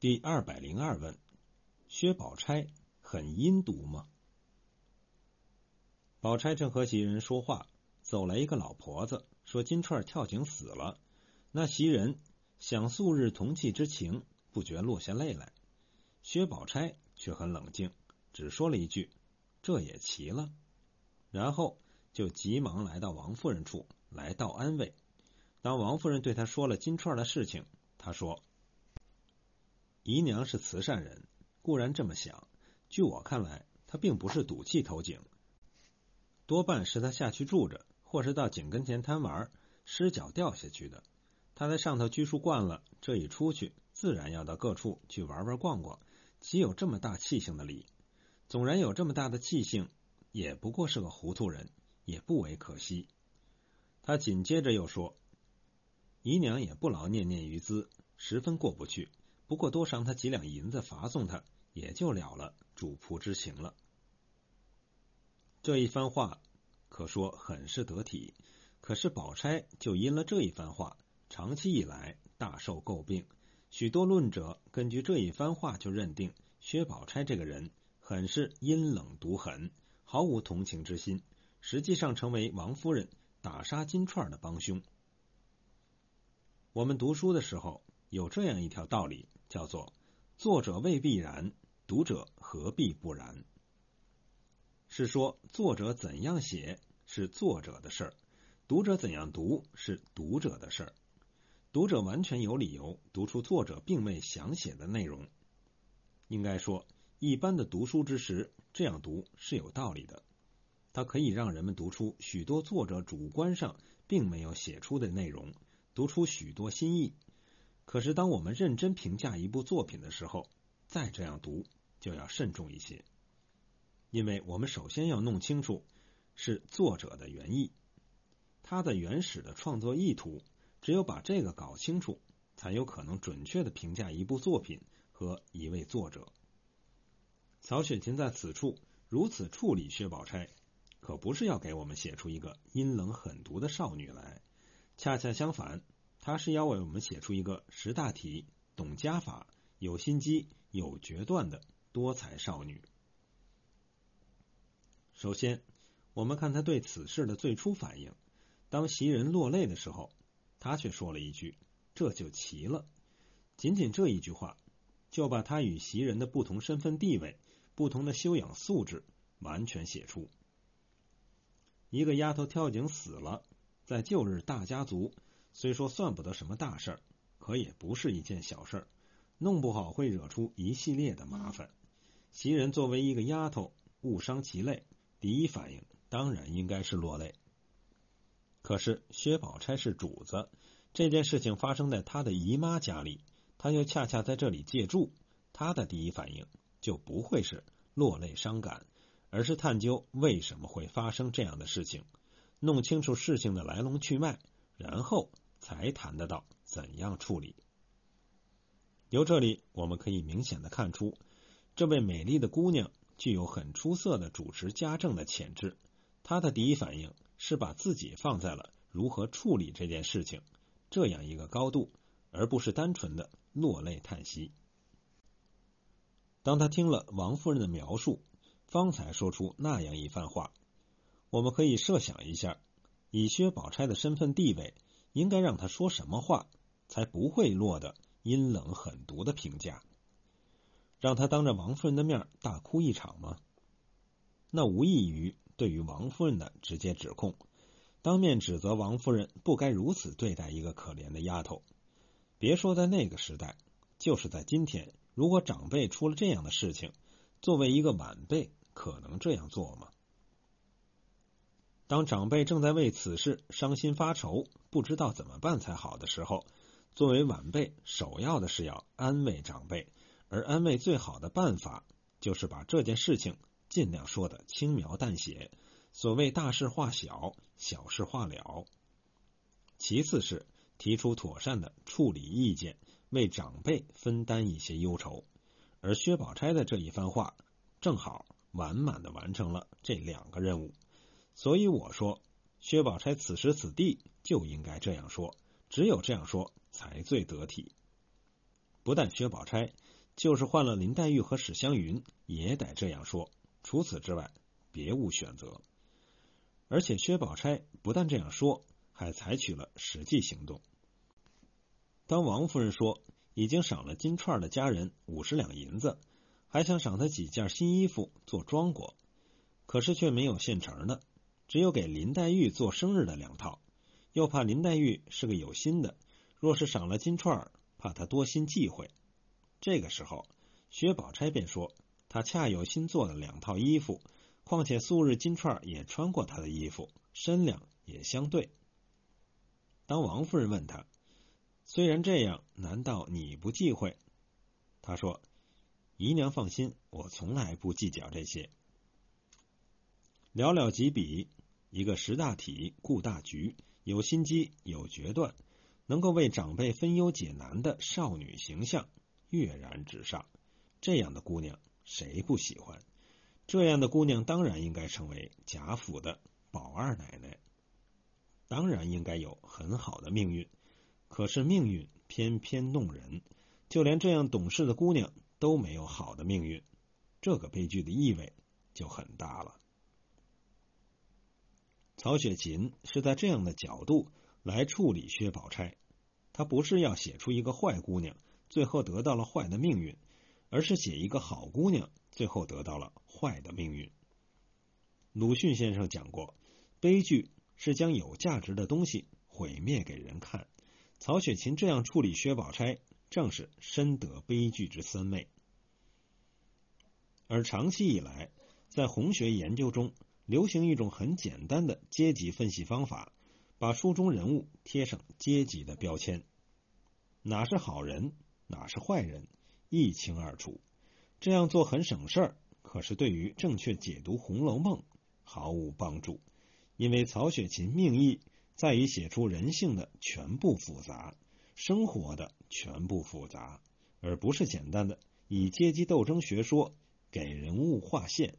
第二百零二问：薛宝钗很阴毒吗？宝钗正和袭人说话，走来一个老婆子，说金钏跳井死了。那袭人想素日同气之情，不觉落下泪来。薛宝钗却很冷静，只说了一句：“这也奇了。”然后就急忙来到王夫人处来道安慰。当王夫人对他说了金钏的事情，他说。姨娘是慈善人，固然这么想。据我看来，她并不是赌气投井，多半是她下去住着，或是到井跟前贪玩，失脚掉下去的。她在上头拘束惯了，这一出去，自然要到各处去玩玩逛逛，岂有这么大气性的理？纵然有这么大的气性，也不过是个糊涂人，也不为可惜。他紧接着又说：“姨娘也不劳念念于兹，十分过不去。”不过多赏他几两银子，罚送他，也就了了主仆之情了。这一番话可说很是得体，可是宝钗就因了这一番话，长期以来大受诟病。许多论者根据这一番话，就认定薛宝钗这个人很是阴冷毒狠，毫无同情之心，实际上成为王夫人打杀金钏的帮凶。我们读书的时候。有这样一条道理，叫做“作者未必然，读者何必不然”。是说作者怎样写是作者的事儿，读者怎样读是读者的事儿。读者完全有理由读出作者并未想写的内容。应该说，一般的读书之时这样读是有道理的，它可以让人们读出许多作者主观上并没有写出的内容，读出许多新意。可是，当我们认真评价一部作品的时候，再这样读就要慎重一些，因为我们首先要弄清楚是作者的原意，他的原始的创作意图。只有把这个搞清楚，才有可能准确的评价一部作品和一位作者。曹雪芹在此处如此处理薛宝钗，可不是要给我们写出一个阴冷狠毒的少女来，恰恰相反。他是要为我们写出一个识大体、懂加法、有心机、有决断的多才少女。首先，我们看他对此事的最初反应。当袭人落泪的时候，他却说了一句：“这就奇了。”仅仅这一句话，就把他与袭人的不同身份地位、不同的修养素质完全写出。一个丫头跳井死了，在旧日大家族。虽说算不得什么大事儿，可也不是一件小事儿，弄不好会惹出一系列的麻烦。袭人作为一个丫头，误伤其类，第一反应当然应该是落泪。可是薛宝钗是主子，这件事情发生在她的姨妈家里，她又恰恰在这里借住，她的第一反应就不会是落泪伤感，而是探究为什么会发生这样的事情，弄清楚事情的来龙去脉。然后才谈得到怎样处理。由这里我们可以明显的看出，这位美丽的姑娘具有很出色的主持家政的潜质。她的第一反应是把自己放在了如何处理这件事情这样一个高度，而不是单纯的落泪叹息。当他听了王夫人的描述，方才说出那样一番话，我们可以设想一下。以薛宝钗的身份地位，应该让她说什么话，才不会落得阴冷狠毒的评价？让她当着王夫人的面大哭一场吗？那无异于对于王夫人的直接指控，当面指责王夫人不该如此对待一个可怜的丫头。别说在那个时代，就是在今天，如果长辈出了这样的事情，作为一个晚辈，可能这样做吗？当长辈正在为此事伤心发愁，不知道怎么办才好的时候，作为晚辈，首要的是要安慰长辈，而安慰最好的办法就是把这件事情尽量说的轻描淡写，所谓大事化小，小事化了。其次是提出妥善的处理意见，为长辈分担一些忧愁。而薛宝钗的这一番话，正好完满的完成了这两个任务。所以我说，薛宝钗此时此地就应该这样说，只有这样说才最得体。不但薛宝钗，就是换了林黛玉和史湘云，也得这样说。除此之外，别无选择。而且薛宝钗不但这样说，还采取了实际行动。当王夫人说已经赏了金钏的家人五十两银子，还想赏他几件新衣服做装果，可是却没有现成的，只有给林黛玉做生日的两套，又怕林黛玉是个有心的，若是赏了金钏，怕她多心忌讳。这个时候，薛宝钗便说：“她恰有新做了两套衣服，况且素日金钏也穿过她的衣服，身量也相对。”当王夫人问他：“虽然这样，难道你不忌讳？”她说：“姨娘放心，我从来不计较这些。”寥寥几笔，一个识大体、顾大局、有心机、有决断，能够为长辈分忧解难的少女形象跃然纸上。这样的姑娘，谁不喜欢？这样的姑娘当然应该成为贾府的宝二奶奶，当然应该有很好的命运。可是命运偏偏弄人，就连这样懂事的姑娘都没有好的命运，这个悲剧的意味就很大了。曹雪芹是在这样的角度来处理薛宝钗，他不是要写出一个坏姑娘，最后得到了坏的命运，而是写一个好姑娘，最后得到了坏的命运。鲁迅先生讲过，悲剧是将有价值的东西毁灭给人看。曹雪芹这样处理薛宝钗，正是深得悲剧之三昧。而长期以来，在红学研究中，流行一种很简单的阶级分析方法，把书中人物贴上阶级的标签，哪是好人，哪是坏人，一清二楚。这样做很省事儿，可是对于正确解读《红楼梦》毫无帮助，因为曹雪芹命意在于写出人性的全部复杂，生活的全部复杂，而不是简单的以阶级斗争学说给人物划线。